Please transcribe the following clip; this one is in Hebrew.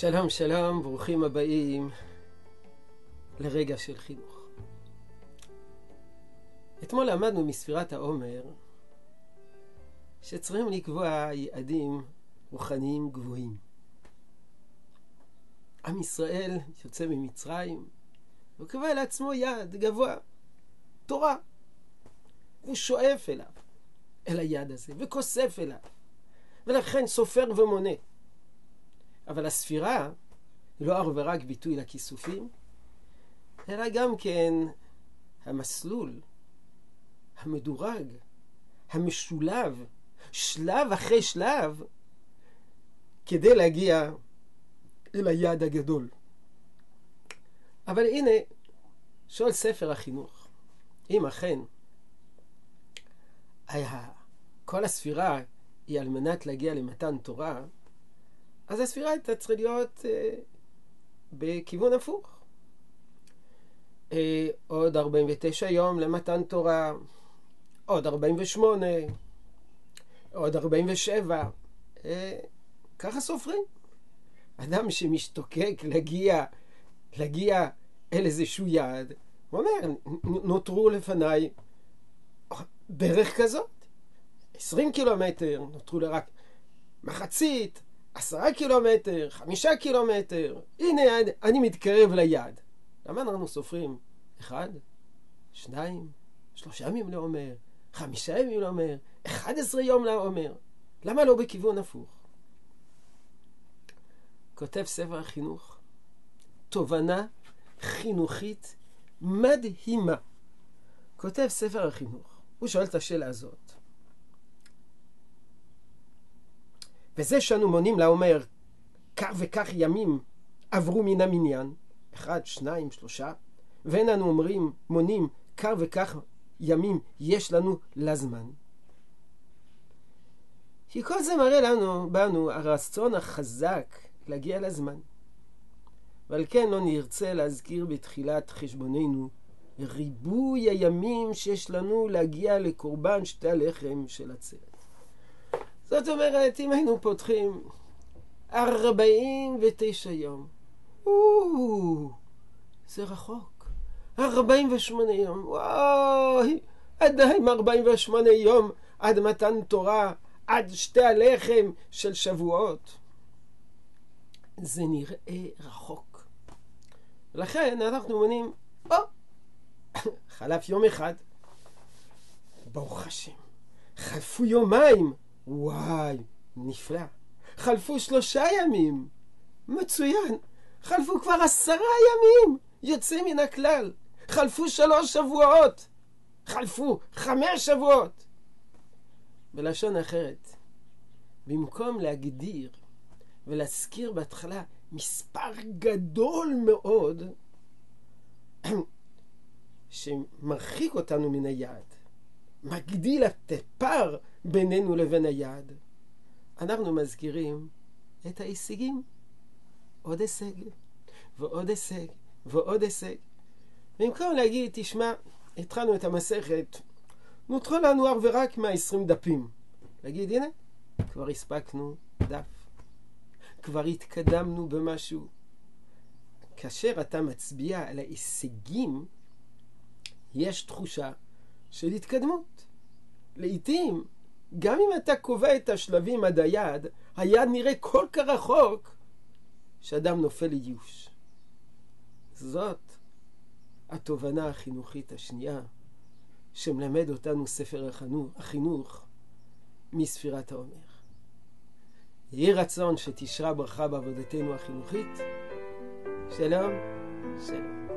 שלום, שלום, ברוכים הבאים לרגע של חינוך. אתמול למדנו מספירת העומר שצריכים לקבוע יעדים רוחניים גבוהים. עם ישראל יוצא ממצרים וקבע לעצמו יעד גבוה, תורה. הוא שואף אליו, אל היעד הזה, וכוסף אליו, ולכן סופר ומונה. אבל הספירה היא לא אך ורק ביטוי לכיסופים, אלא גם כן המסלול, המדורג, המשולב, שלב אחרי שלב, כדי להגיע אל היעד הגדול. אבל הנה, שואל ספר החינוך, אם אכן היה, כל הספירה היא על מנת להגיע למתן תורה, אז הספירה הייתה צריכה להיות אה, בכיוון הפוך. אה, עוד 49 יום למתן תורה, עוד 48, עוד 47, אה, ככה סופרים. אדם שמשתוקק להגיע, להגיע אל איזשהו יעד, הוא אומר, נותרו לפניי דרך כזאת, 20 קילומטר, נותרו לי רק מחצית, עשרה קילומטר, חמישה קילומטר, הנה אני מתקרב ליעד. למה אנחנו סופרים? אחד, שניים, שלושה ימים לעומר, חמישה ימים לעומר, אחד עשרה יום לעומר. למה לא בכיוון הפוך? כותב ספר החינוך, תובנה חינוכית מדהימה. כותב ספר החינוך, הוא שואל את השאלה הזאת. וזה שאנו מונים לה אומר, כך וכך ימים עברו מן המניין, אחד, שניים, שלושה, ואין אנו אומרים, מונים, כך וכך ימים יש לנו לזמן. כי כל זה מראה לנו, בנו, הרצון החזק להגיע לזמן. ועל כן לא נרצה להזכיר בתחילת חשבוננו ריבוי הימים שיש לנו להגיע לקורבן שתי הלחם של עצרת. זאת אומרת, אם היינו פותחים 49 יום, או, זה רחוק. 48 יום, וואי, עדיין 48 יום עד מתן תורה, עד שתי הלחם של שבועות. זה נראה רחוק. לכן אנחנו מונים, או, חלף יום אחד, ברוך השם, חלפו יומיים, וואי, נפלא. חלפו שלושה ימים. מצוין. חלפו כבר עשרה ימים. יוצא מן הכלל. חלפו שלוש שבועות. חלפו חמש שבועות. בלשון אחרת, במקום להגדיר ולהזכיר בהתחלה מספר גדול מאוד שמרחיק אותנו מן היעד, מגדיל הפער בינינו לבין היעד. אנחנו מזכירים את ההישגים. עוד הישג, ועוד הישג, ועוד הישג. במקום להגיד, תשמע, התחלנו את המסכת, נותרו לנו אך ורק 120 דפים. להגיד, הנה, כבר הספקנו דף. כבר התקדמנו במשהו. כאשר אתה מצביע על ההישגים, יש תחושה של התקדמות. לעתים גם אם אתה קובע את השלבים עד היד, היד נראה כל כך רחוק, שאדם נופל לייאוש. זאת התובנה החינוכית השנייה שמלמד אותנו ספר החינוך מספירת העומר. יהי רצון שתשרה ברכה בעבודתנו החינוכית. שלום, שלום.